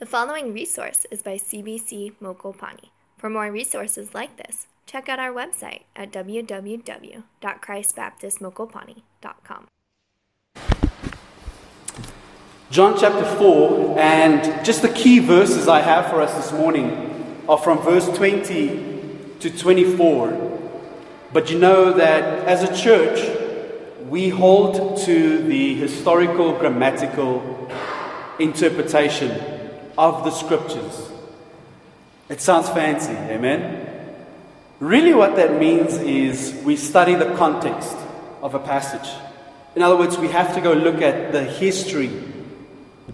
The following resource is by CBC Mokopani. For more resources like this, check out our website at www.christbaptistmokopani.com. John chapter 4, and just the key verses I have for us this morning are from verse 20 to 24. But you know that as a church, we hold to the historical grammatical interpretation of the scriptures. It sounds fancy, amen? Really, what that means is we study the context of a passage. In other words, we have to go look at the history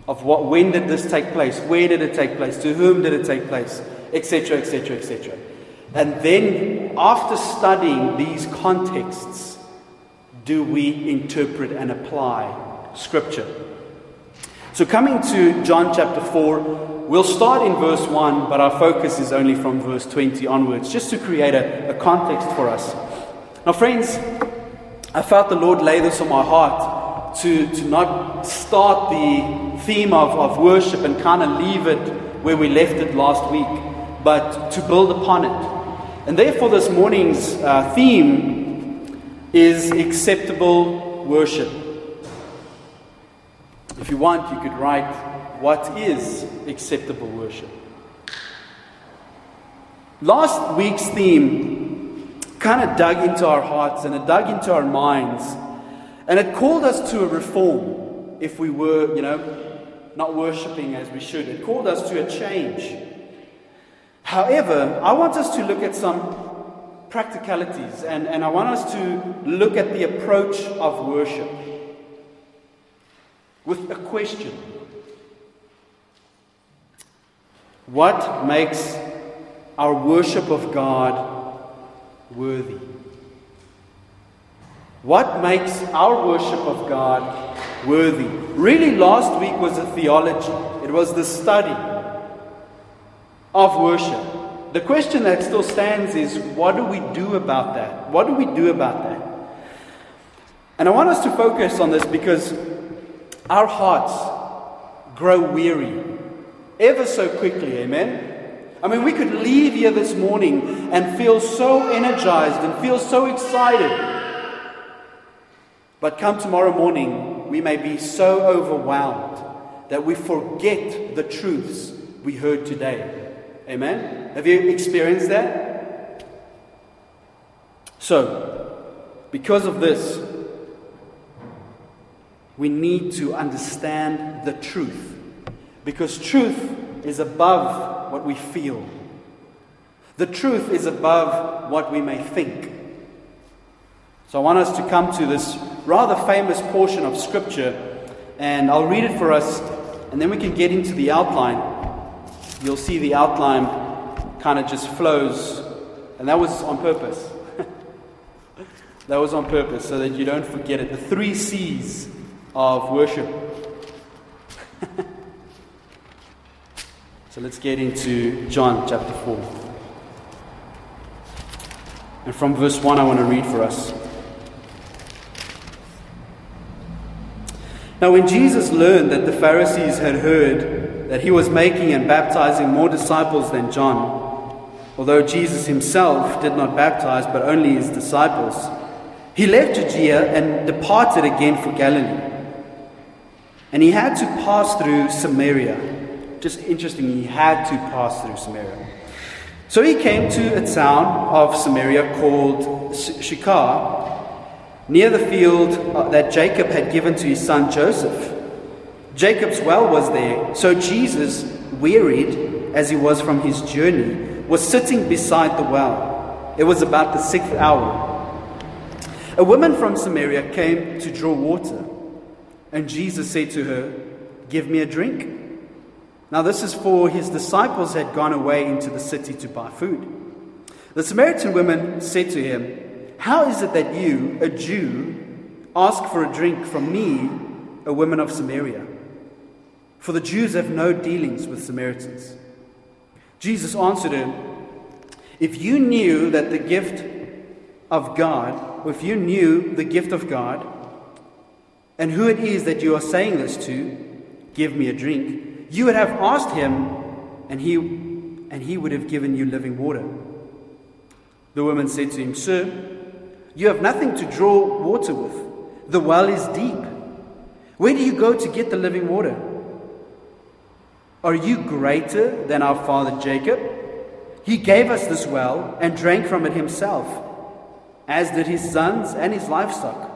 of what, when did this take place, where did it take place, to whom did it take place, etc., etc., etc. And then, after studying these contexts, do we interpret and apply Scripture. So, coming to John chapter 4, we'll start in verse 1, but our focus is only from verse 20 onwards, just to create a, a context for us. Now, friends, I felt the Lord lay this on my heart to, to not start the theme of, of worship and kind of leave it where we left it last week, but to build upon it. And therefore, this morning's uh, theme is acceptable worship. If you want, you could write, What is acceptable worship? Last week's theme kind of dug into our hearts and it dug into our minds, and it called us to a reform if we were, you know, not worshipping as we should. It called us to a change. However, I want us to look at some practicalities and, and I want us to look at the approach of worship with a question What makes our worship of God worthy? What makes our worship of God worthy? Really, last week was a theology, it was the study of worship. The question that still stands is what do we do about that? What do we do about that? And I want us to focus on this because our hearts grow weary ever so quickly, amen? I mean, we could leave here this morning and feel so energized and feel so excited. But come tomorrow morning, we may be so overwhelmed that we forget the truths we heard today. Amen? Have you experienced that? So, because of this, we need to understand the truth. Because truth is above what we feel, the truth is above what we may think. So, I want us to come to this rather famous portion of Scripture, and I'll read it for us, and then we can get into the outline. You'll see the outline kind of just flows, and that was on purpose. that was on purpose so that you don't forget it. The three C's of worship. so let's get into John chapter 4. And from verse 1, I want to read for us. Now, when Jesus learned that the Pharisees had heard that he was making and baptizing more disciples than John, although Jesus himself did not baptize but only his disciples, he left Judea and departed again for Galilee. And he had to pass through Samaria. Just interesting, he had to pass through Samaria. So he came to a town of Samaria called Sychar, near the field uh, that Jacob had given to his son Joseph. Jacob's well was there, so Jesus, wearied as he was from his journey, was sitting beside the well. It was about the sixth hour. A woman from Samaria came to draw water. And Jesus said to her, Give me a drink. Now, this is for his disciples had gone away into the city to buy food. The Samaritan woman said to him, How is it that you, a Jew, ask for a drink from me, a woman of Samaria? For the Jews have no dealings with Samaritans. Jesus answered her, If you knew that the gift of God, or if you knew the gift of God, and who it is that you are saying this to, give me a drink, you would have asked him, and he, and he would have given you living water. The woman said to him, Sir, you have nothing to draw water with. The well is deep. Where do you go to get the living water? Are you greater than our father Jacob? He gave us this well and drank from it himself, as did his sons and his livestock.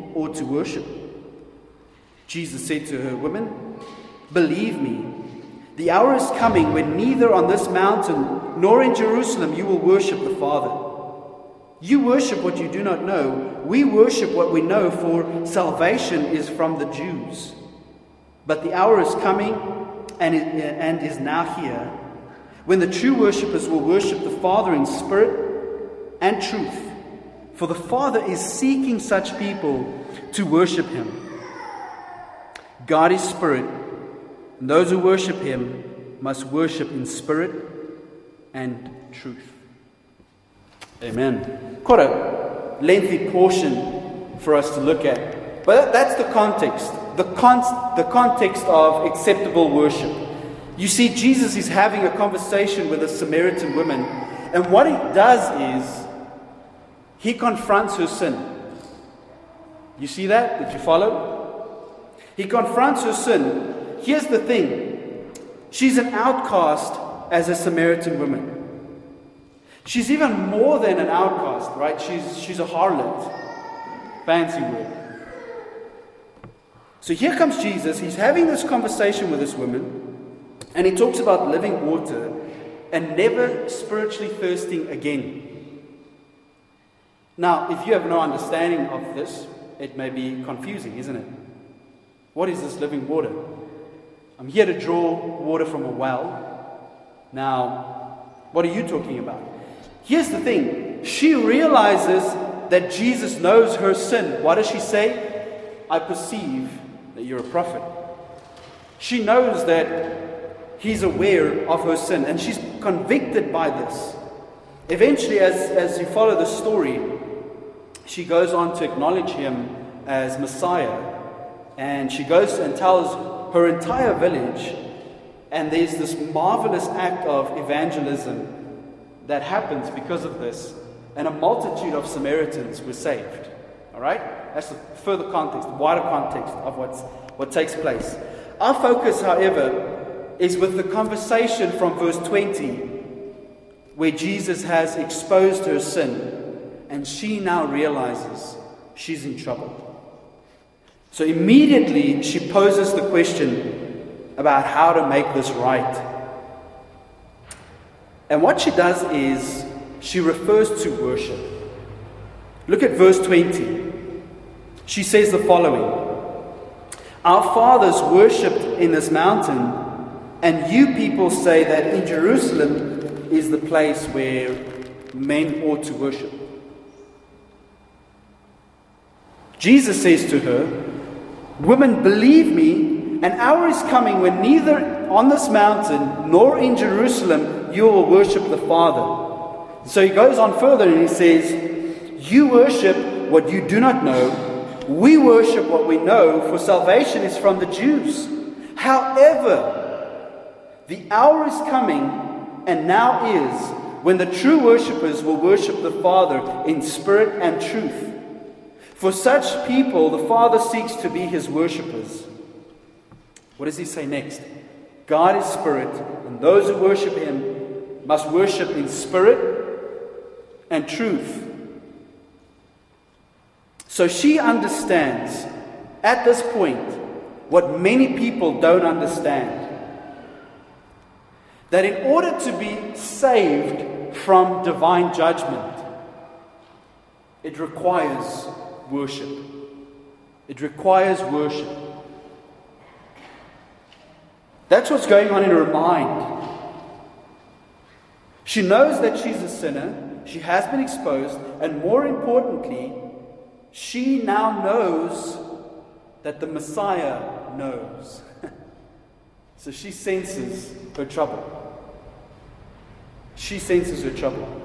ought to worship. Jesus said to her, Woman, believe me, the hour is coming when neither on this mountain nor in Jerusalem you will worship the Father. You worship what you do not know. We worship what we know, for salvation is from the Jews. But the hour is coming and, and is now here when the true worshippers will worship the Father in spirit and truth. For the Father is seeking such people to worship Him. God is spirit, and those who worship Him must worship in spirit and truth. Amen. Quite a lengthy portion for us to look at. But that's the context. The, con- the context of acceptable worship. You see, Jesus is having a conversation with a Samaritan woman, and what he does is he confronts her sin. You see that? Did you follow? He confronts her sin. Here's the thing she's an outcast as a Samaritan woman. She's even more than an outcast, right? She's, she's a harlot. Fancy word. So here comes Jesus. He's having this conversation with this woman, and he talks about living water and never spiritually thirsting again. Now, if you have no understanding of this, it may be confusing, isn't it? What is this living water? I'm here to draw water from a well. Now, what are you talking about? Here's the thing she realizes that Jesus knows her sin. What does she say? I perceive that you're a prophet. She knows that he's aware of her sin and she's convicted by this. Eventually, as, as you follow the story, she goes on to acknowledge him as Messiah and she goes and tells her entire village. And there's this marvelous act of evangelism that happens because of this, and a multitude of Samaritans were saved. All right? That's the further context, the wider context of what's, what takes place. Our focus, however, is with the conversation from verse 20, where Jesus has exposed her sin, and she now realizes she's in trouble. So immediately she poses the question about how to make this right. And what she does is she refers to worship. Look at verse 20. She says the following Our fathers worshipped in this mountain, and you people say that in Jerusalem is the place where men ought to worship. Jesus says to her, Women, believe me, an hour is coming when neither on this mountain nor in Jerusalem you will worship the Father. So he goes on further and he says, You worship what you do not know. We worship what we know, for salvation is from the Jews. However, the hour is coming, and now is, when the true worshippers will worship the Father in spirit and truth. For such people, the Father seeks to be his worshippers. What does he say next? God is spirit, and those who worship him must worship in spirit and truth. So she understands at this point what many people don't understand that in order to be saved from divine judgment, it requires worship. It requires worship. That's what's going on in her mind. She knows that she's a sinner, she has been exposed, and more importantly, she now knows that the Messiah knows. so she senses her trouble. She senses her trouble.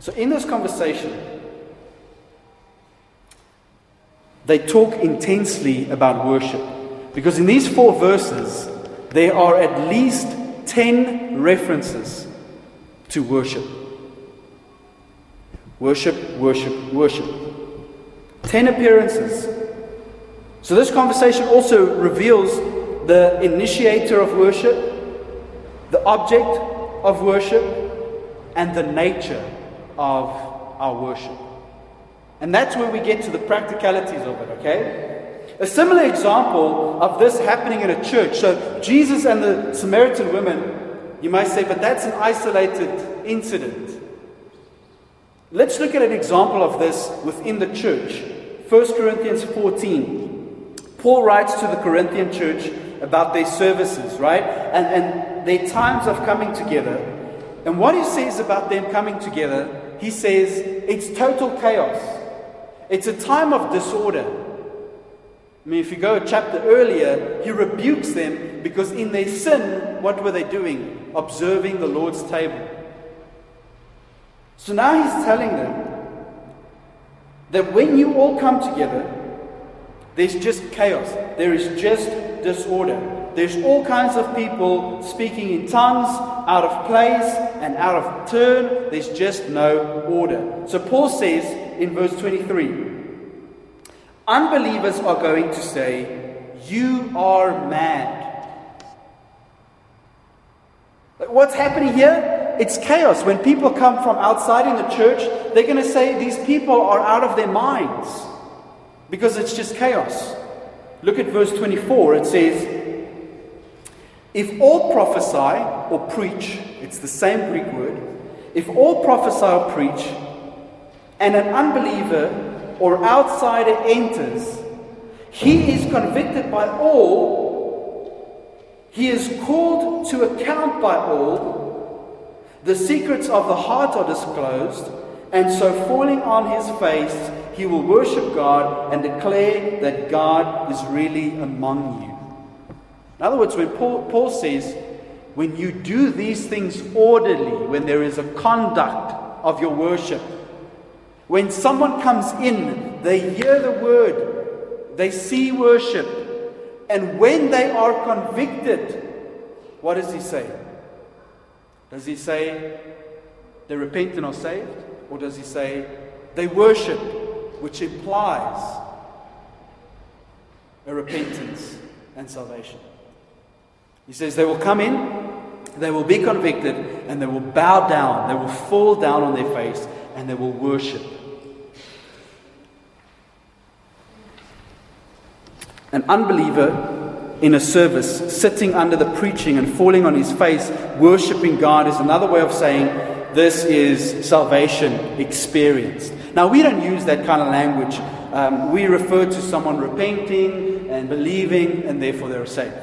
So in this conversation, they talk intensely about worship. Because in these four verses, there are at least 10 references to worship. Worship, worship, worship. 10 appearances. So this conversation also reveals the initiator of worship, the object of worship, and the nature of our worship. And that's where we get to the practicalities of it, okay? A similar example of this happening in a church. So, Jesus and the Samaritan woman, you might say, but that's an isolated incident. Let's look at an example of this within the church. 1 Corinthians 14. Paul writes to the Corinthian church about their services, right? And, and their times of coming together. And what he says about them coming together, he says it's total chaos. It's a time of disorder. I mean, if you go a chapter earlier, he rebukes them because in their sin, what were they doing? Observing the Lord's table. So now he's telling them that when you all come together, there's just chaos. There is just disorder. There's all kinds of people speaking in tongues, out of place and out of turn. There's just no order. So Paul says in verse 23 Unbelievers are going to say, You are mad. What's happening here? It's chaos. When people come from outside in the church, they're going to say these people are out of their minds because it's just chaos. Look at verse 24. It says, If all prophesy or preach, it's the same Greek word, if all prophesy or preach, and an unbeliever or outsider enters, he is convicted by all, he is called to account by all, the secrets of the heart are disclosed, and so falling on his face, he will worship God and declare that God is really among you. In other words, when Paul, Paul says, when you do these things orderly, when there is a conduct of your worship, when someone comes in, they hear the word, they see worship, and when they are convicted, what does he say? Does he say they repent and are saved? Or does he say they worship, which implies a repentance and salvation? He says they will come in, they will be convicted, and they will bow down, they will fall down on their face, and they will worship. An unbeliever in a service, sitting under the preaching and falling on his face, worshipping God, is another way of saying this is salvation experienced. Now, we don't use that kind of language. Um, we refer to someone repenting and believing, and therefore they're saved.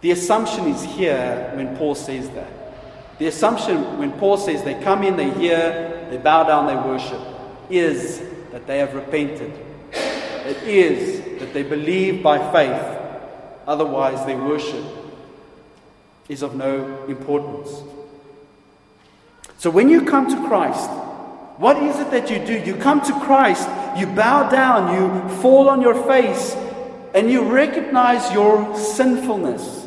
The assumption is here when Paul says that. The assumption when Paul says they come in, they hear, they bow down, they worship, is that they have repented. It is that they believe by faith, otherwise, their worship is of no importance. So, when you come to Christ, what is it that you do? You come to Christ, you bow down, you fall on your face, and you recognize your sinfulness.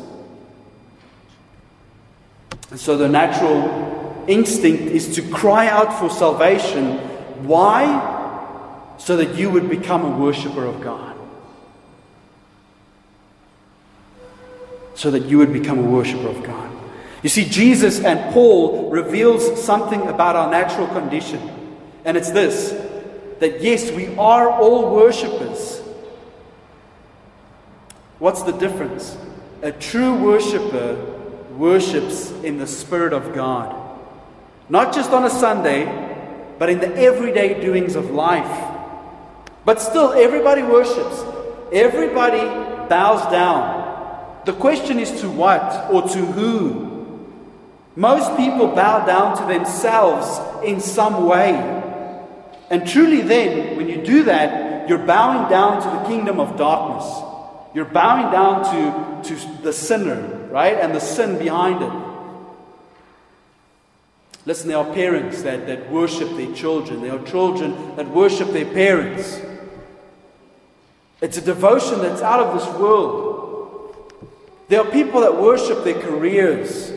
And so, the natural instinct is to cry out for salvation. Why? So that you would become a worshiper of God. So that you would become a worshiper of God. You see, Jesus and Paul reveals something about our natural condition. And it's this that yes, we are all worshippers. What's the difference? A true worshiper worships in the Spirit of God. Not just on a Sunday, but in the everyday doings of life. But still, everybody worships. Everybody bows down. The question is to what or to who? Most people bow down to themselves in some way. And truly, then, when you do that, you're bowing down to the kingdom of darkness. You're bowing down to, to the sinner, right? And the sin behind it. Listen, there are parents that, that worship their children. There are children that worship their parents. It's a devotion that's out of this world. There are people that worship their careers.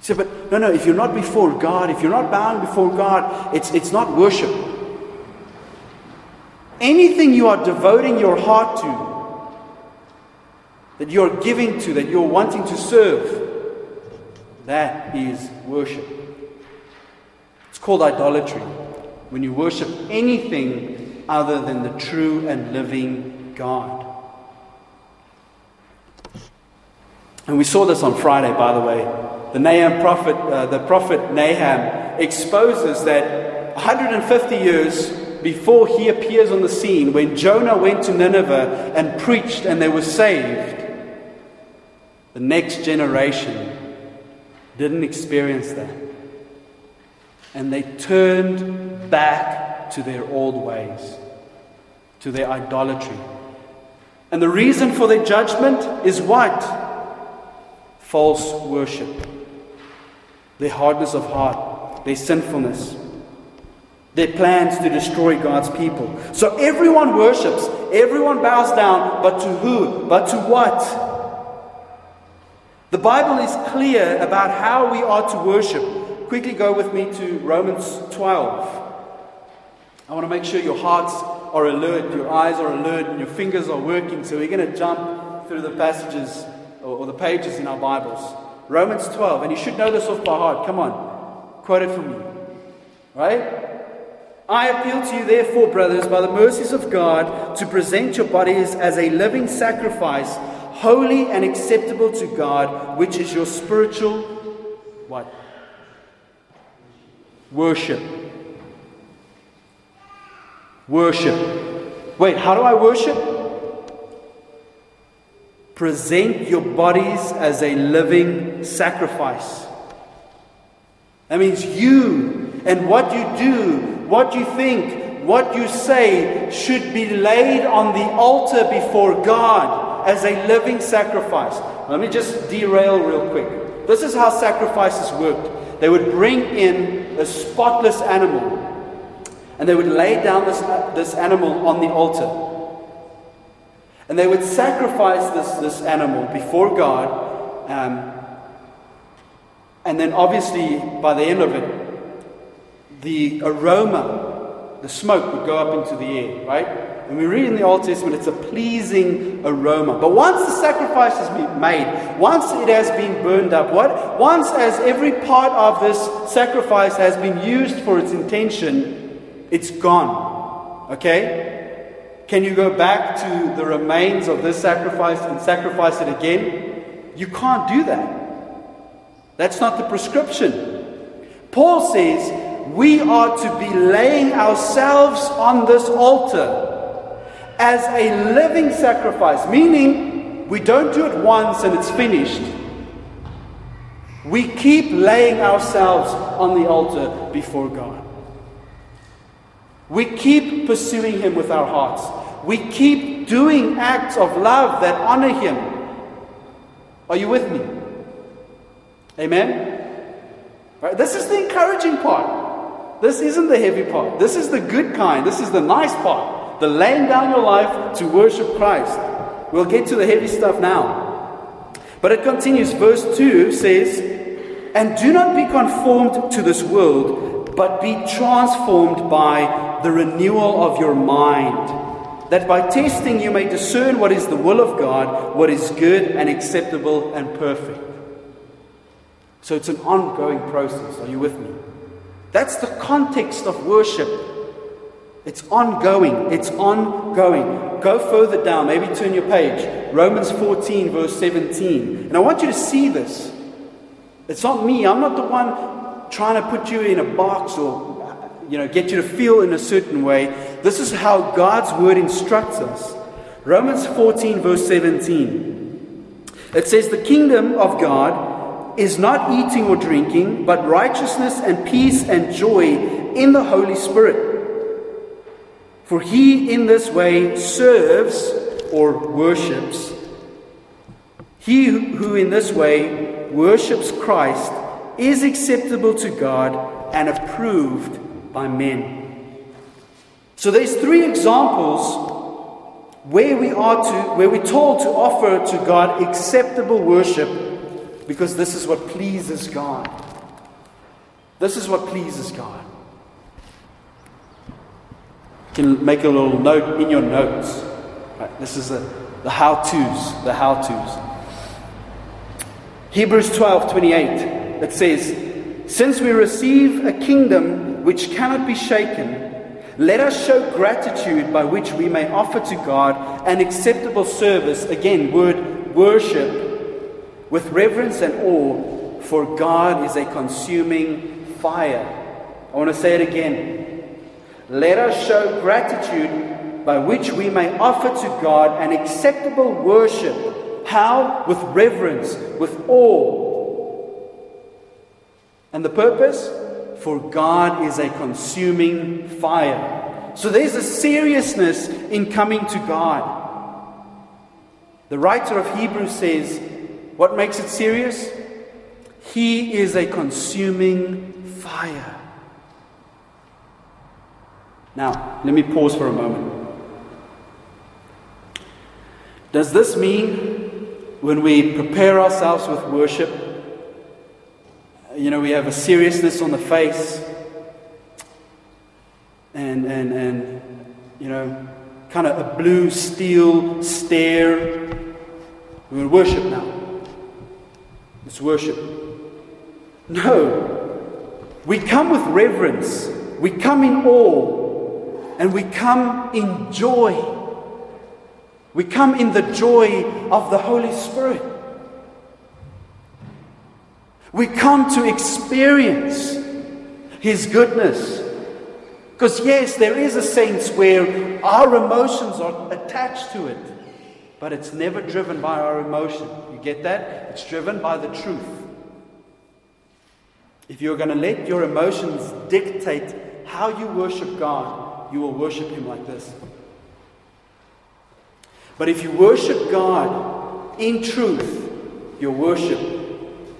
Say, but no, no, if you're not before God, if you're not bowing before God, it's, it's not worship. Anything you are devoting your heart to, that you're giving to, that you're wanting to serve, that is worship. It's called idolatry when you worship anything other than the true and living God. And we saw this on Friday, by the way. The Nahum prophet, uh, the prophet Nahum, exposes that 150 years before he appears on the scene, when Jonah went to Nineveh and preached and they were saved, the next generation didn't experience that. And they turned back to their old ways, to their idolatry. And the reason for their judgment is what? False worship, their hardness of heart, their sinfulness, their plans to destroy God's people. So everyone worships, everyone bows down, but to who? But to what? The Bible is clear about how we are to worship quickly go with me to Romans 12. I want to make sure your hearts are alert, your eyes are alert, and your fingers are working. So we're going to jump through the passages or, or the pages in our Bibles. Romans 12, and you should know this off by heart. Come on, quote it for me. Right? I appeal to you, therefore, brothers, by the mercies of God, to present your bodies as a living sacrifice, holy and acceptable to God, which is your spiritual what? Worship. Worship. Wait, how do I worship? Present your bodies as a living sacrifice. That means you and what you do, what you think, what you say should be laid on the altar before God as a living sacrifice. Let me just derail real quick. This is how sacrifices worked. They would bring in a spotless animal. And they would lay down this, this animal on the altar. And they would sacrifice this, this animal before God. Um, and then, obviously, by the end of it, the aroma, the smoke would go up into the air, right? And we read in the Old Testament, it's a pleasing aroma. But once the sacrifice has been made, once it has been burned up, what? Once as every part of this sacrifice has been used for its intention, it's gone. Okay? Can you go back to the remains of this sacrifice and sacrifice it again? You can't do that. That's not the prescription. Paul says we are to be laying ourselves on this altar as a living sacrifice, meaning we don't do it once and it's finished. We keep laying ourselves on the altar before God. We keep pursuing Him with our hearts. We keep doing acts of love that honor Him. Are you with me? Amen? Right, this is the encouraging part. This isn't the heavy part. This is the good kind. This is the nice part the laying down your life to worship Christ. We'll get to the heavy stuff now. But it continues. Verse 2 says, And do not be conformed to this world, but be transformed by the renewal of your mind, that by testing you may discern what is the will of God, what is good and acceptable and perfect. So it's an ongoing process. Are you with me? That's the context of worship. It's ongoing. It's ongoing. Go further down, maybe turn your page. Romans 14, verse 17. And I want you to see this. It's not me. I'm not the one trying to put you in a box or you know, get you to feel in a certain way. This is how God's word instructs us. Romans 14, verse 17. It says, The kingdom of God is not eating or drinking, but righteousness and peace and joy in the Holy Spirit. For he in this way serves or worships. He who in this way worships Christ is acceptable to God and approved by men. So there's three examples where we are to where we're told to offer to God acceptable worship because this is what pleases God. This is what pleases God. You can make a little note in your notes. Right, this is the, the how-tos, the how-tos. Hebrews 12, 28, it says, Since we receive a kingdom which cannot be shaken, let us show gratitude by which we may offer to God an acceptable service, again, word worship, with reverence and awe, for God is a consuming fire. I want to say it again. Let us show gratitude by which we may offer to God an acceptable worship. How? With reverence, with awe. And the purpose? For God is a consuming fire. So there's a seriousness in coming to God. The writer of Hebrews says, What makes it serious? He is a consuming fire. Now, let me pause for a moment. Does this mean when we prepare ourselves with worship you know, we have a seriousness on the face and, and, and you know, kind of a blue steel stare. We're to worship now. It's worship. No. We come with reverence. We come in awe. And we come in joy. We come in the joy of the Holy Spirit. We come to experience His goodness. Because, yes, there is a sense where our emotions are attached to it, but it's never driven by our emotion. You get that? It's driven by the truth. If you're going to let your emotions dictate how you worship God, you will worship Him like this. But if you worship God in truth, your worship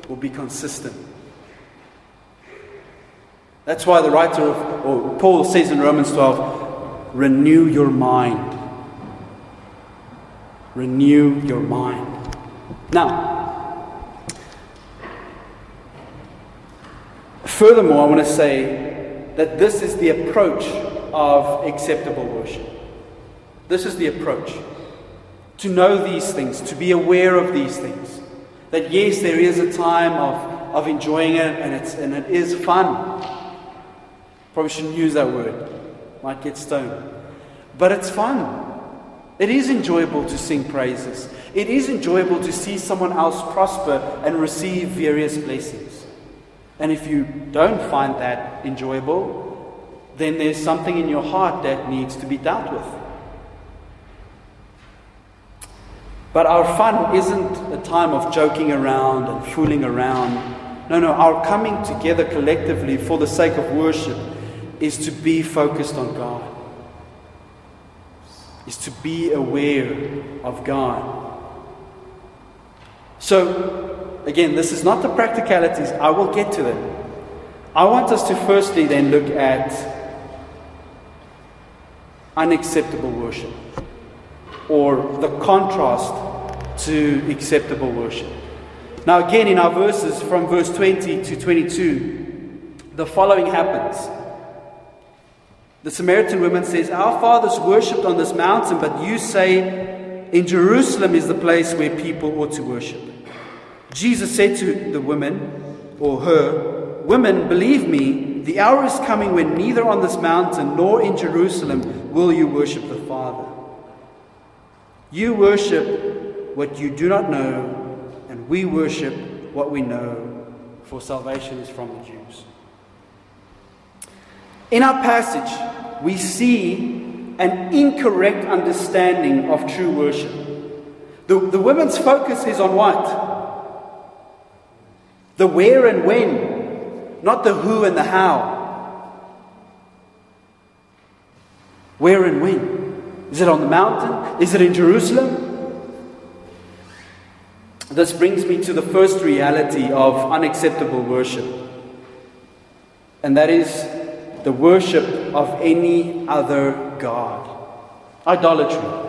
will be consistent. That's why the writer of, or Paul says in Romans 12, renew your mind. Renew your mind. Now, furthermore, I want to say that this is the approach of acceptable worship. This is the approach. To know these things, to be aware of these things. That yes, there is a time of, of enjoying it and, it's, and it is fun. Probably shouldn't use that word, might get stoned. But it's fun. It is enjoyable to sing praises. It is enjoyable to see someone else prosper and receive various blessings. And if you don't find that enjoyable, then there's something in your heart that needs to be dealt with. But our fun isn't a time of joking around and fooling around. No, no, our coming together collectively for the sake of worship is to be focused on God, is to be aware of God. So, again, this is not the practicalities. I will get to them. I want us to firstly then look at unacceptable worship or the contrast to acceptable worship. Now, again, in our verses from verse 20 to 22, the following happens. The Samaritan woman says, Our fathers worshipped on this mountain, but you say in Jerusalem is the place where people ought to worship. Jesus said to the woman, or her, Women, believe me, the hour is coming when neither on this mountain nor in Jerusalem will you worship the Father. You worship what you do not know, and we worship what we know, for salvation is from the Jews. In our passage, we see an incorrect understanding of true worship. The, the women's focus is on what? The where and when, not the who and the how. Where and when? Is it on the mountain? Is it in Jerusalem? This brings me to the first reality of unacceptable worship, and that is the worship of any other God. Idolatry.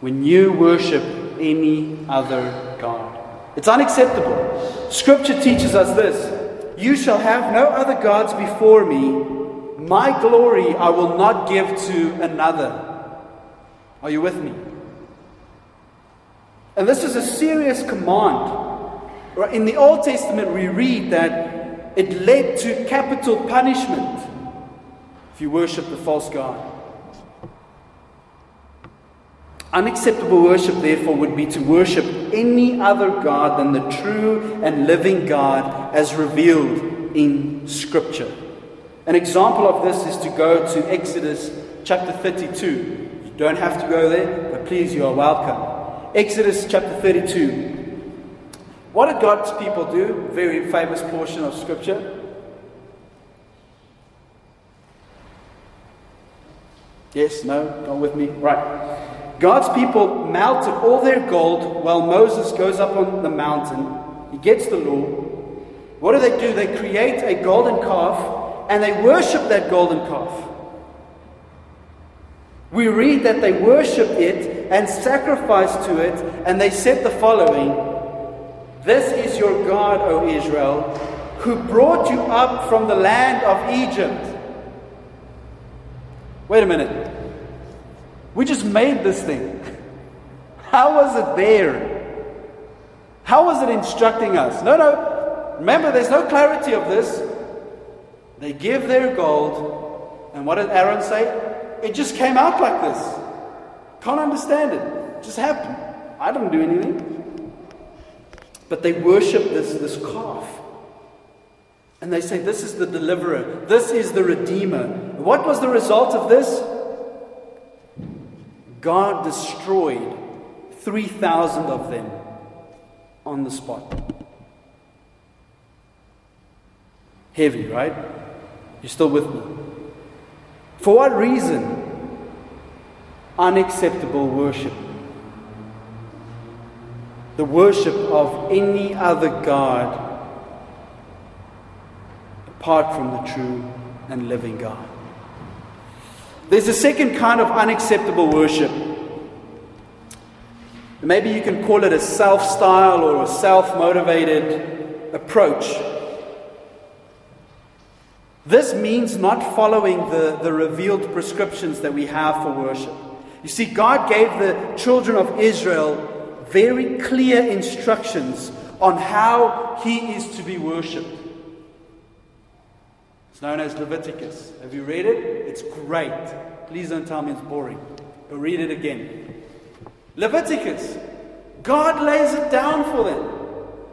When you worship any other God, it's unacceptable. Scripture teaches us this You shall have no other gods before me. My glory I will not give to another. Are you with me? And this is a serious command. In the Old Testament, we read that it led to capital punishment if you worship the false God. Unacceptable worship, therefore, would be to worship any other God than the true and living God as revealed in Scripture. An example of this is to go to Exodus chapter 32. Don't have to go there, but please, you are welcome. Exodus chapter 32. What did God's people do? Very famous portion of Scripture. Yes, no, go with me. Right. God's people melted all their gold while Moses goes up on the mountain. He gets the law. What do they do? They create a golden calf and they worship that golden calf. We read that they worship it and sacrifice to it, and they said the following This is your God, O Israel, who brought you up from the land of Egypt. Wait a minute. We just made this thing. How was it there? How was it instructing us? No, no. Remember, there's no clarity of this. They give their gold, and what did Aaron say? It just came out like this. Can't understand it. it just happened. I didn't do anything. But they worship this, this calf. And they say, This is the deliverer. This is the redeemer. What was the result of this? God destroyed 3,000 of them on the spot. Heavy, right? You're still with me? For what reason? Unacceptable worship. The worship of any other God apart from the true and living God. There's a second kind of unacceptable worship. Maybe you can call it a self style or a self motivated approach. This means not following the, the revealed prescriptions that we have for worship. You see, God gave the children of Israel very clear instructions on how He is to be worshipped It's known as Leviticus. Have you read it? It's great. Please don't tell me it's boring. But read it again. Leviticus. God lays it down for them.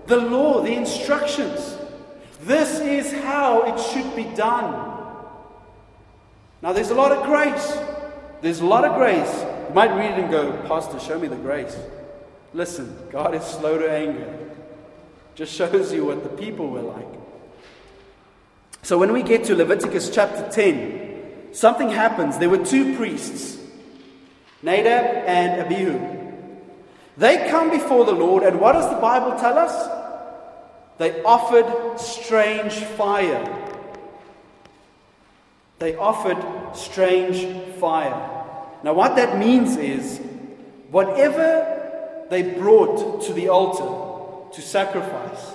The law, the instructions. This is how it should be done. Now, there's a lot of grace. There's a lot of grace. You might read it and go, Pastor, show me the grace. Listen, God is slow to anger. Just shows you what the people were like. So when we get to Leviticus chapter 10, something happens. There were two priests, Nadab and Abihu. They come before the Lord, and what does the Bible tell us? They offered strange fire. They offered strange fire. Now, what that means is whatever they brought to the altar to sacrifice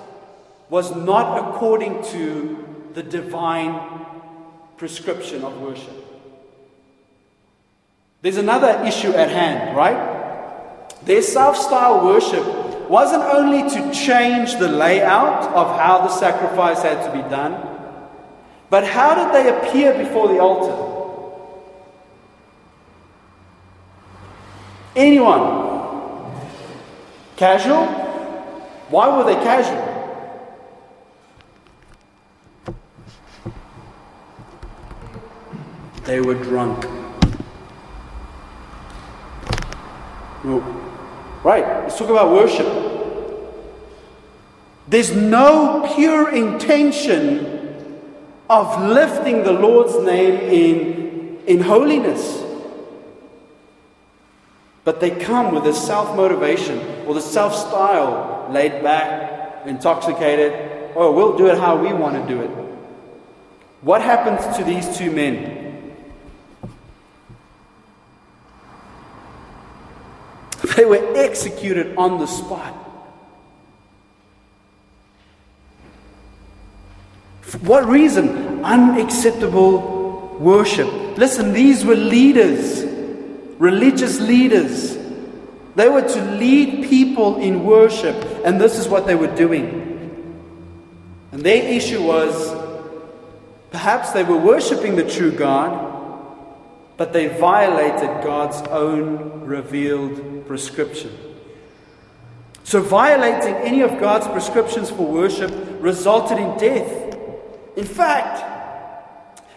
was not according to the divine prescription of worship. There's another issue at hand, right? Their self style worship wasn't only to change the layout of how the sacrifice had to be done, but how did they appear before the altar? Anyone? Casual? Why were they casual? They were drunk. Right, let's talk about worship. There's no pure intention of lifting the Lord's name in, in holiness. But they come with a self motivation or the self style, laid back, intoxicated. Oh, we'll do it how we want to do it. What happens to these two men? They were executed on the spot. For what reason? Unacceptable worship. Listen, these were leaders, religious leaders. They were to lead people in worship, and this is what they were doing. And their issue was perhaps they were worshiping the true God, but they violated God's own revealed prescription. So, violating any of God's prescriptions for worship resulted in death. In fact,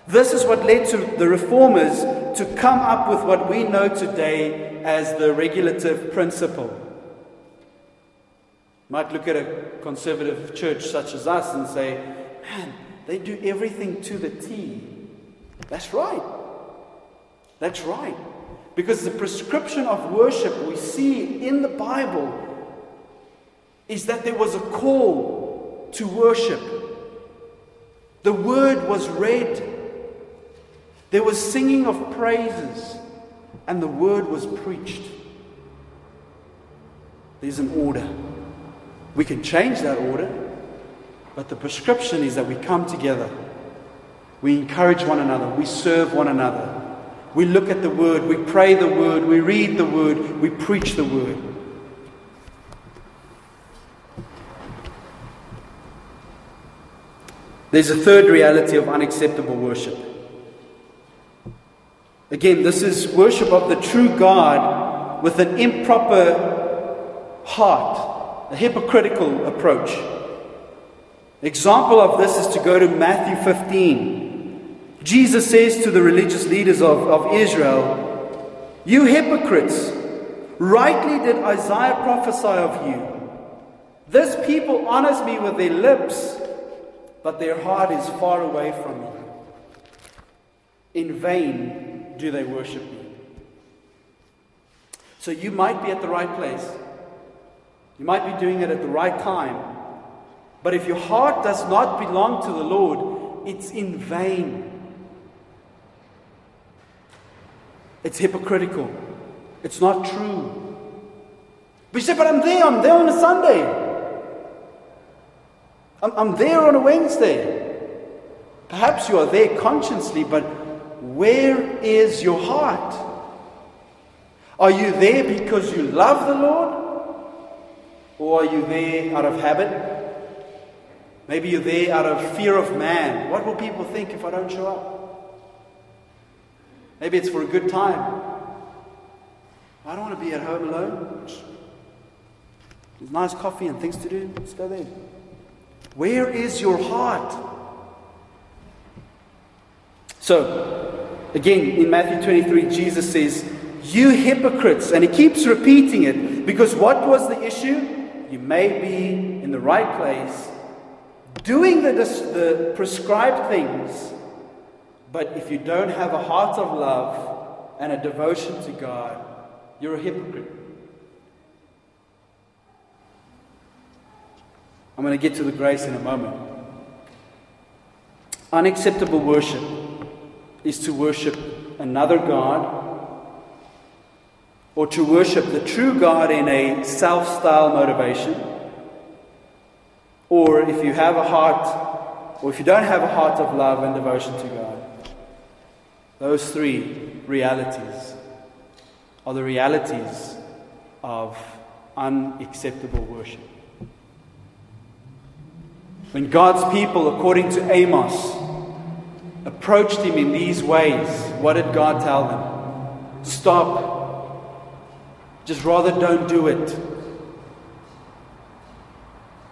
this is what led to the reformers to come up with what we know today as the regulative principle. You might look at a conservative church such as us and say, man, they do everything to the T. That's right. That's right. Because the prescription of worship we see in the Bible is that there was a call to worship. The word was read, there was singing of praises, and the word was preached. There's an order. We can change that order, but the prescription is that we come together, we encourage one another, we serve one another. We look at the Word, we pray the Word, we read the Word, we preach the Word. There's a third reality of unacceptable worship. Again, this is worship of the true God with an improper heart, a hypocritical approach. Example of this is to go to Matthew 15. Jesus says to the religious leaders of, of Israel, You hypocrites, rightly did Isaiah prophesy of you. This people honors me with their lips, but their heart is far away from me. In vain do they worship me. So you might be at the right place. You might be doing it at the right time. But if your heart does not belong to the Lord, it's in vain. It's hypocritical. It's not true. But you say, but I'm there. I'm there on a Sunday. I'm, I'm there on a Wednesday. Perhaps you are there consciously, but where is your heart? Are you there because you love the Lord? Or are you there out of habit? Maybe you're there out of fear of man. What will people think if I don't show up? Maybe it's for a good time. I don't want to be at home alone. There's nice coffee and things to do. Let's go there. Where is your heart? So, again, in Matthew 23, Jesus says, You hypocrites. And he keeps repeating it because what was the issue? You may be in the right place, doing the, the prescribed things, but if you don't have a heart of love and a devotion to God, you're a hypocrite. I'm going to get to the grace in a moment. Unacceptable worship is to worship another God or to worship the true God in a self style motivation. Or if you have a heart, or if you don't have a heart of love and devotion to God. Those three realities are the realities of unacceptable worship. When God's people, according to Amos, approached him in these ways, what did God tell them? Stop. Just rather don't do it.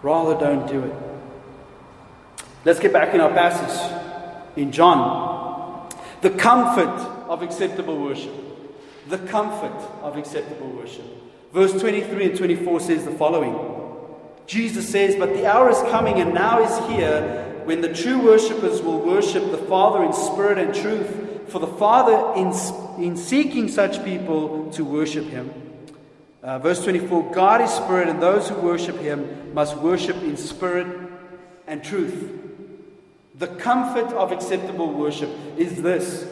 Rather don't do it. Let's get back in our passage in John. The comfort of acceptable worship. The comfort of acceptable worship. Verse 23 and 24 says the following Jesus says, But the hour is coming and now is here when the true worshippers will worship the Father in spirit and truth, for the Father, in, in seeking such people to worship Him. Uh, verse 24 God is spirit, and those who worship Him must worship in spirit and truth. The comfort of acceptable worship is this.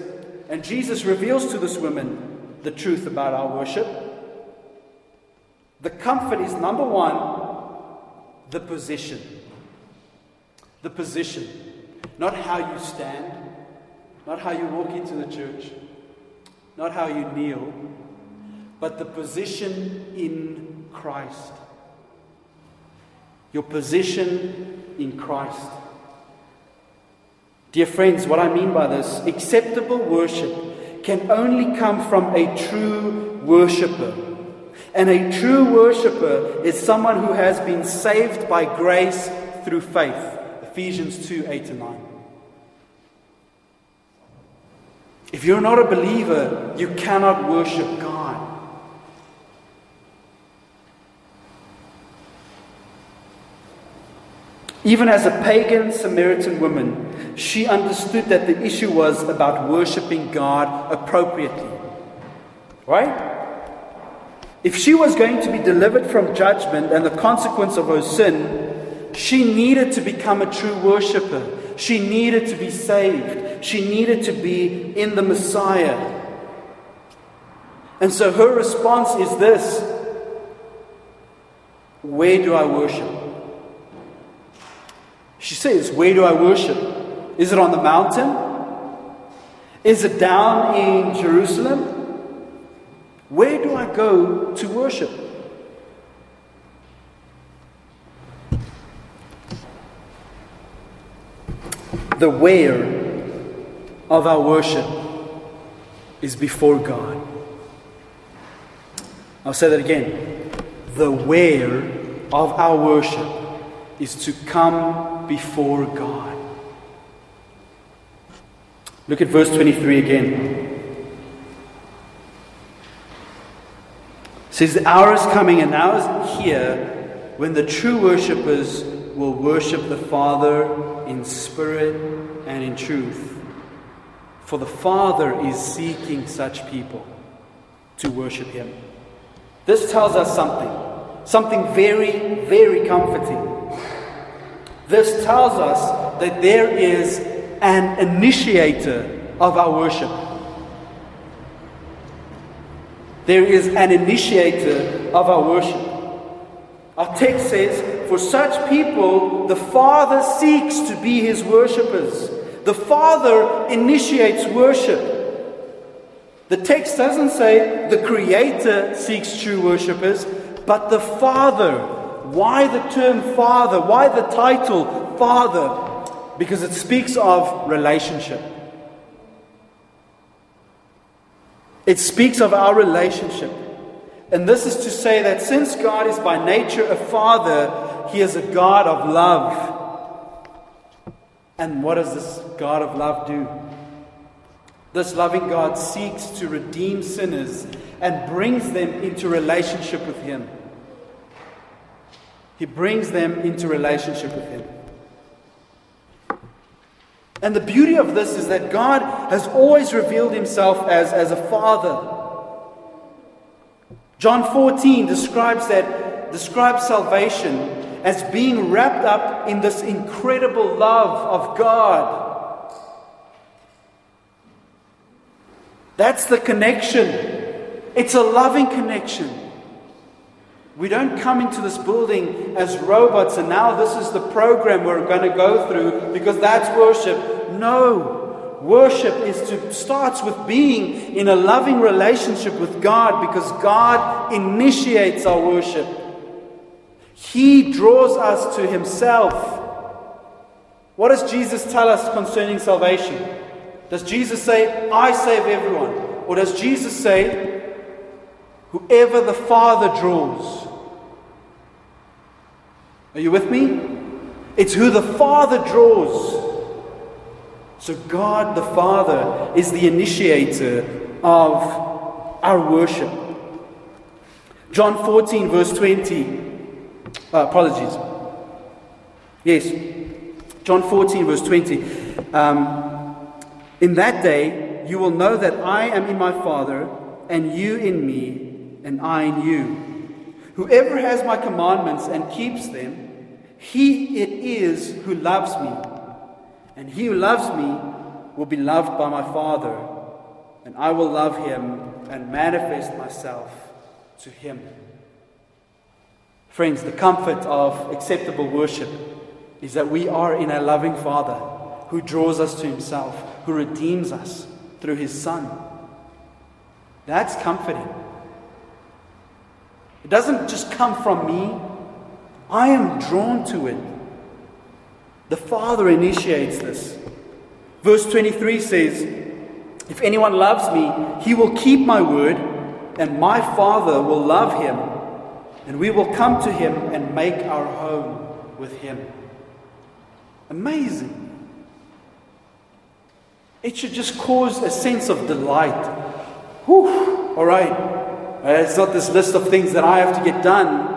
And Jesus reveals to this woman the truth about our worship. The comfort is number one, the position. The position. Not how you stand, not how you walk into the church, not how you kneel, but the position in Christ. Your position in Christ. Dear friends, what I mean by this, acceptable worship can only come from a true worshiper. And a true worshiper is someone who has been saved by grace through faith. Ephesians 2 8 and 9. If you're not a believer, you cannot worship God. Even as a pagan Samaritan woman, she understood that the issue was about worshiping God appropriately. Right? If she was going to be delivered from judgment and the consequence of her sin, she needed to become a true worshiper. She needed to be saved. She needed to be in the Messiah. And so her response is this Where do I worship? She says, Where do I worship? Is it on the mountain? Is it down in Jerusalem? Where do I go to worship? The where of our worship is before God. I'll say that again. The where of our worship is to come before God. Look at verse 23 again. It says, The hour is coming and now is here when the true worshippers will worship the Father in spirit and in truth. For the Father is seeking such people to worship Him. This tells us something, something very, very comforting. This tells us that there is an initiator of our worship. There is an initiator of our worship. Our text says, For such people, the Father seeks to be his worshippers. The Father initiates worship. The text doesn't say the Creator seeks true worshippers, but the Father why the term Father? Why the title Father? Because it speaks of relationship. It speaks of our relationship. And this is to say that since God is by nature a Father, He is a God of love. And what does this God of love do? This loving God seeks to redeem sinners and brings them into relationship with Him. He brings them into relationship with Him. And the beauty of this is that God has always revealed Himself as, as a father. John 14 describes that describes salvation as being wrapped up in this incredible love of God. That's the connection. It's a loving connection. We don't come into this building as robots and now this is the program we're going to go through because that's worship. No. worship is to starts with being in a loving relationship with God because God initiates our worship. He draws us to himself. What does Jesus tell us concerning salvation? Does Jesus say, I save everyone? Or does Jesus say, whoever the Father draws? Are you with me? It's who the Father draws. So, God the Father is the initiator of our worship. John 14, verse 20. Uh, apologies. Yes. John 14, verse 20. Um, in that day, you will know that I am in my Father, and you in me, and I in you. Whoever has my commandments and keeps them, he it is who loves me, and he who loves me will be loved by my Father, and I will love him and manifest myself to him. Friends, the comfort of acceptable worship is that we are in a loving Father who draws us to himself, who redeems us through his Son. That's comforting. It doesn't just come from me, I am drawn to it. The Father initiates this. Verse 23 says, If anyone loves me, he will keep my word, and my Father will love him, and we will come to him and make our home with him. Amazing. It should just cause a sense of delight. Whew, all right. Uh, it's not this list of things that I have to get done.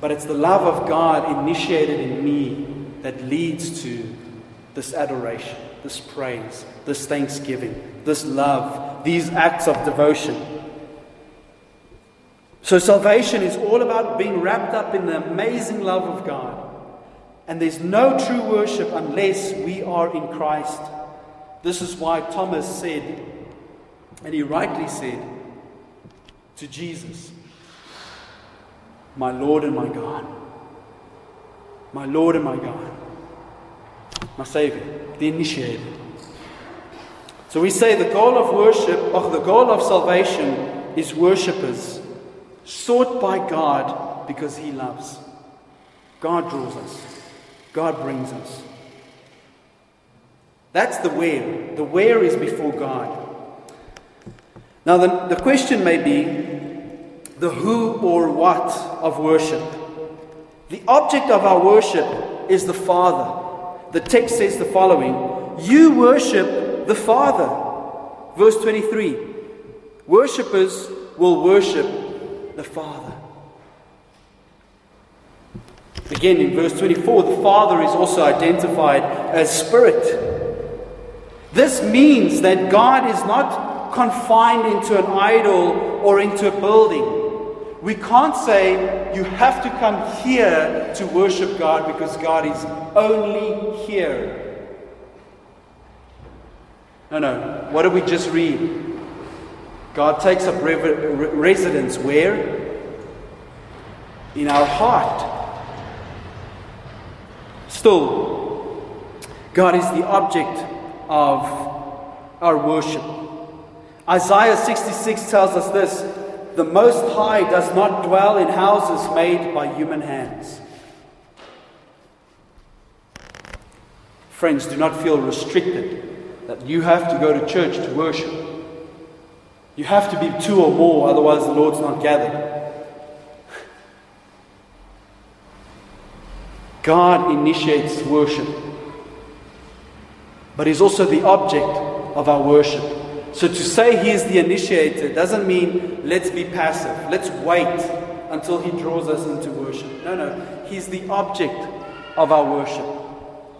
But it's the love of God initiated in me that leads to this adoration, this praise, this thanksgiving, this love, these acts of devotion. So, salvation is all about being wrapped up in the amazing love of God. And there's no true worship unless we are in Christ. This is why Thomas said, and he rightly said, to Jesus, my Lord and my God. My Lord and my God. My Savior, the initiator. So we say the goal of worship, or the goal of salvation, is worshippers sought by God because He loves. God draws us, God brings us. That's the where. The where is before God. Now, the, the question may be the who or what of worship. The object of our worship is the Father. The text says the following You worship the Father. Verse 23 Worshippers will worship the Father. Again, in verse 24, the Father is also identified as Spirit. This means that God is not confined into an idol or into a building. We can't say you have to come here to worship God because God is only here. No, no. What did we just read? God takes up residence where? In our heart. Still, God is the object of our worship. Isaiah 66 tells us this the Most High does not dwell in houses made by human hands. Friends, do not feel restricted that you have to go to church to worship. You have to be two or more, otherwise, the Lord's not gathered. God initiates worship, but He's also the object of our worship. So to say he is the initiator doesn't mean let's be passive, let's wait until he draws us into worship. No, no, he's the object of our worship.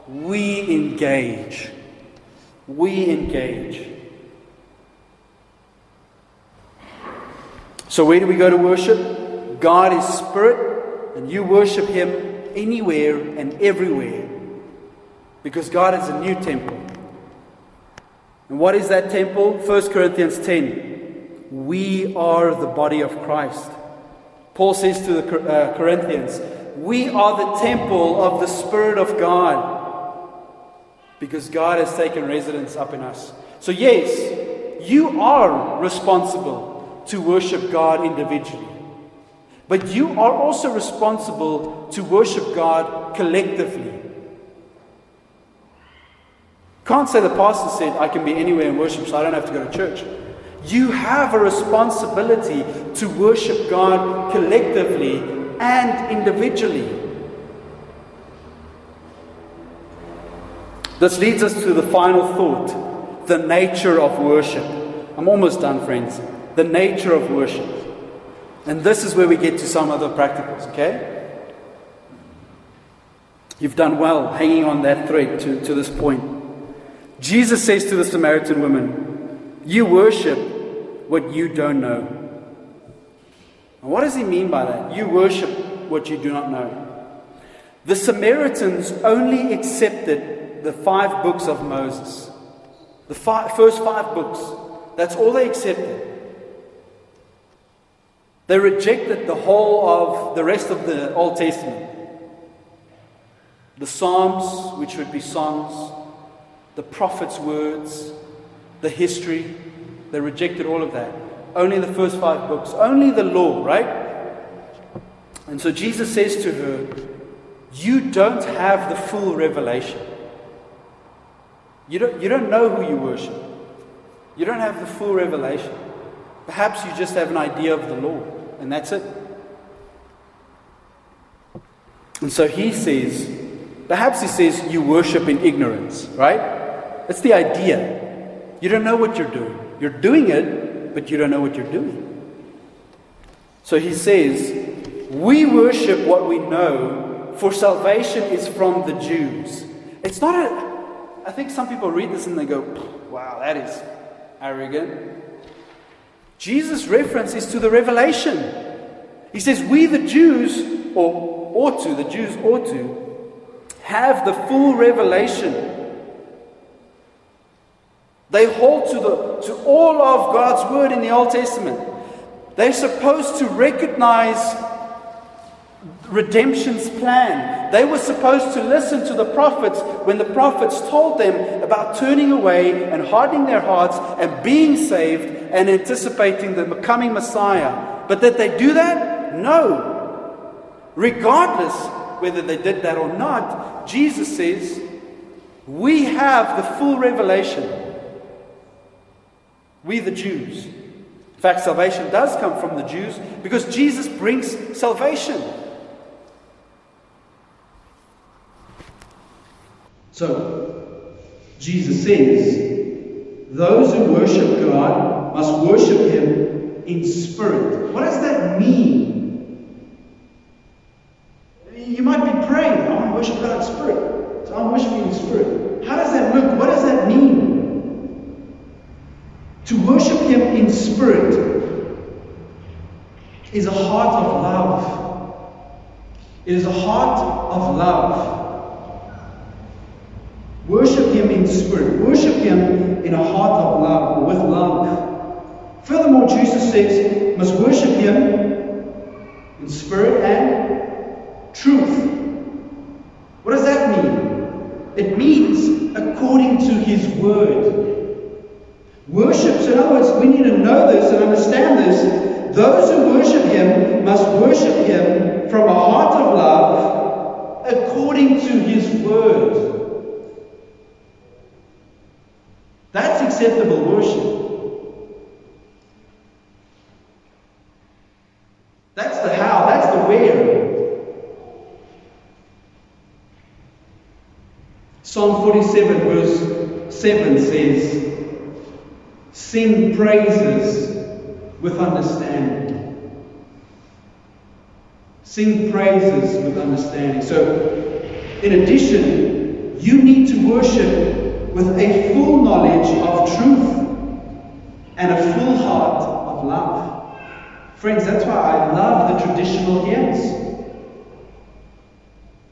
We engage. We engage. So, where do we go to worship? God is spirit, and you worship him anywhere and everywhere because God is a new temple. And what is that temple? 1 Corinthians 10. We are the body of Christ. Paul says to the uh, Corinthians, We are the temple of the Spirit of God. because God has taken residence up in us. So, yes, you are responsible to worship God individually. But you are also responsible to worship God collectively. Can't say the pastor said, I can be anywhere and worship, so I don't have to go to church. You have a responsibility to worship God collectively and individually. This leads us to the final thought the nature of worship. I'm almost done, friends. The nature of worship. And this is where we get to some other practicals, okay? You've done well hanging on that thread to, to this point. Jesus says to the Samaritan woman, You worship what you don't know. And what does he mean by that? You worship what you do not know. The Samaritans only accepted the five books of Moses, the five, first five books. That's all they accepted. They rejected the whole of the rest of the Old Testament. The Psalms, which would be songs, the prophets' words, the history. They rejected all of that. Only the first five books, only the law, right? And so Jesus says to her, You don't have the full revelation. You don't, you don't know who you worship. You don't have the full revelation. Perhaps you just have an idea of the law, and that's it. And so he says, perhaps he says, you worship in ignorance, right? That's the idea. You don't know what you're doing. You're doing it, but you don't know what you're doing. So he says, We worship what we know, for salvation is from the Jews. It's not a. I think some people read this and they go, wow, that is arrogant. Jesus' reference is to the revelation. He says, We, the Jews, or ought to, the Jews ought to, have the full revelation. They hold to, the, to all of God's word in the Old Testament. They're supposed to recognize redemption's plan. They were supposed to listen to the prophets when the prophets told them about turning away and hardening their hearts and being saved and anticipating the coming Messiah. But did they do that? No. Regardless whether they did that or not, Jesus says, We have the full revelation. We, the Jews. In fact, salvation does come from the Jews because Jesus brings salvation. So, Jesus says, those who worship God must worship Him in spirit. What does that mean? You might be praying, I want to worship God in spirit. So I'm worshiping in spirit. How does that look? What does that mean? To worship Him in spirit is a heart of love. It is a heart of love. Worship Him in spirit. Worship Him in a heart of love with love. Furthermore, Jesus says, must worship Him in spirit and truth. What does that mean? It means according to His word. Worship, so in other words, we need to know this and understand this. Those who worship Him must worship Him from a heart of love according to His word. That's acceptable worship. That's the how, that's the where. Psalm 47, verse 7 says, Sing praises with understanding. Sing praises with understanding. So, in addition, you need to worship with a full knowledge of truth and a full heart of love. Friends, that's why I love the traditional hymns.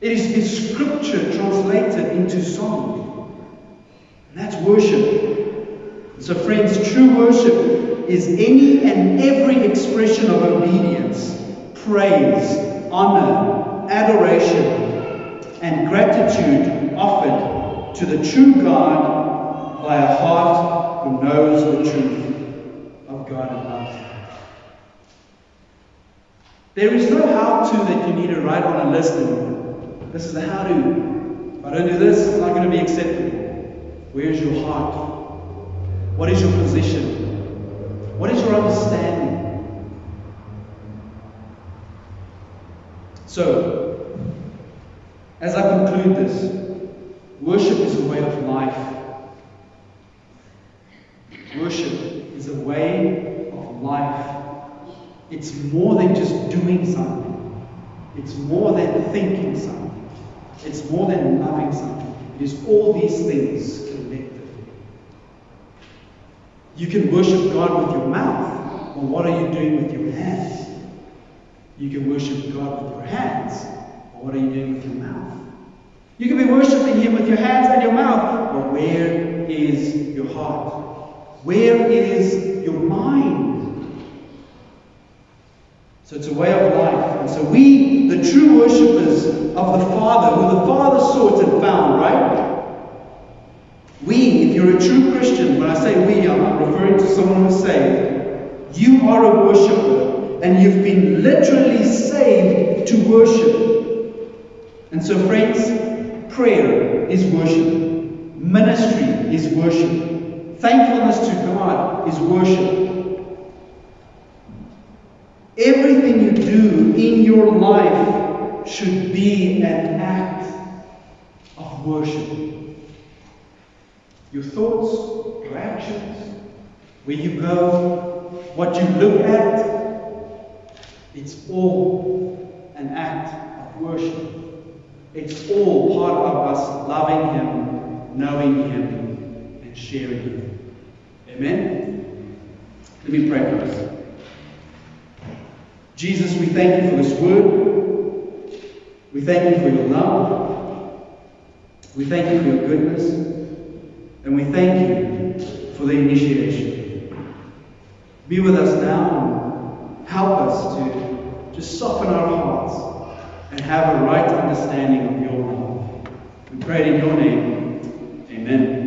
It is, scripture translated into song. And that's worship. So, friends, true worship is any and every expression of obedience, praise, honor, adoration, and gratitude offered to the true God by a heart who knows the truth of God and love. There is no how to that you need to write on a list this is the how to. If I don't do this, it's not going to be acceptable. Where's your heart? What is your position? What is your understanding? So, as I conclude this, worship is a way of life. Worship is a way of life. It's more than just doing something. It's more than thinking something. It's more than loving something. It is all these things. You can worship God with your mouth, but what are you doing with your hands? You can worship God with your hands, but what are you doing with your mouth? You can be worshiping Him with your hands and your mouth, but where is your heart? Where is your mind? So it's a way of life. And so we, the true worshippers of the Father, who the Father sought and found, right? You're a true Christian, when I say we, are, I'm referring to someone who's saved, you are a worshipper and you've been literally saved to worship. And so, friends, prayer is worship, ministry is worship, thankfulness to God is worship. Everything you do in your life should be an act of worship. Your thoughts, your actions, where you go, what you look at, it's all an act of worship. It's all part of us loving Him, knowing Him, and sharing Him. Amen? Let me pray for us. Jesus, we thank you for this word. We thank you for your love. We thank you for your goodness. And we thank you for the initiation. Be with us now help us to just soften our hearts and have a right understanding of your love. We pray in your name. Amen.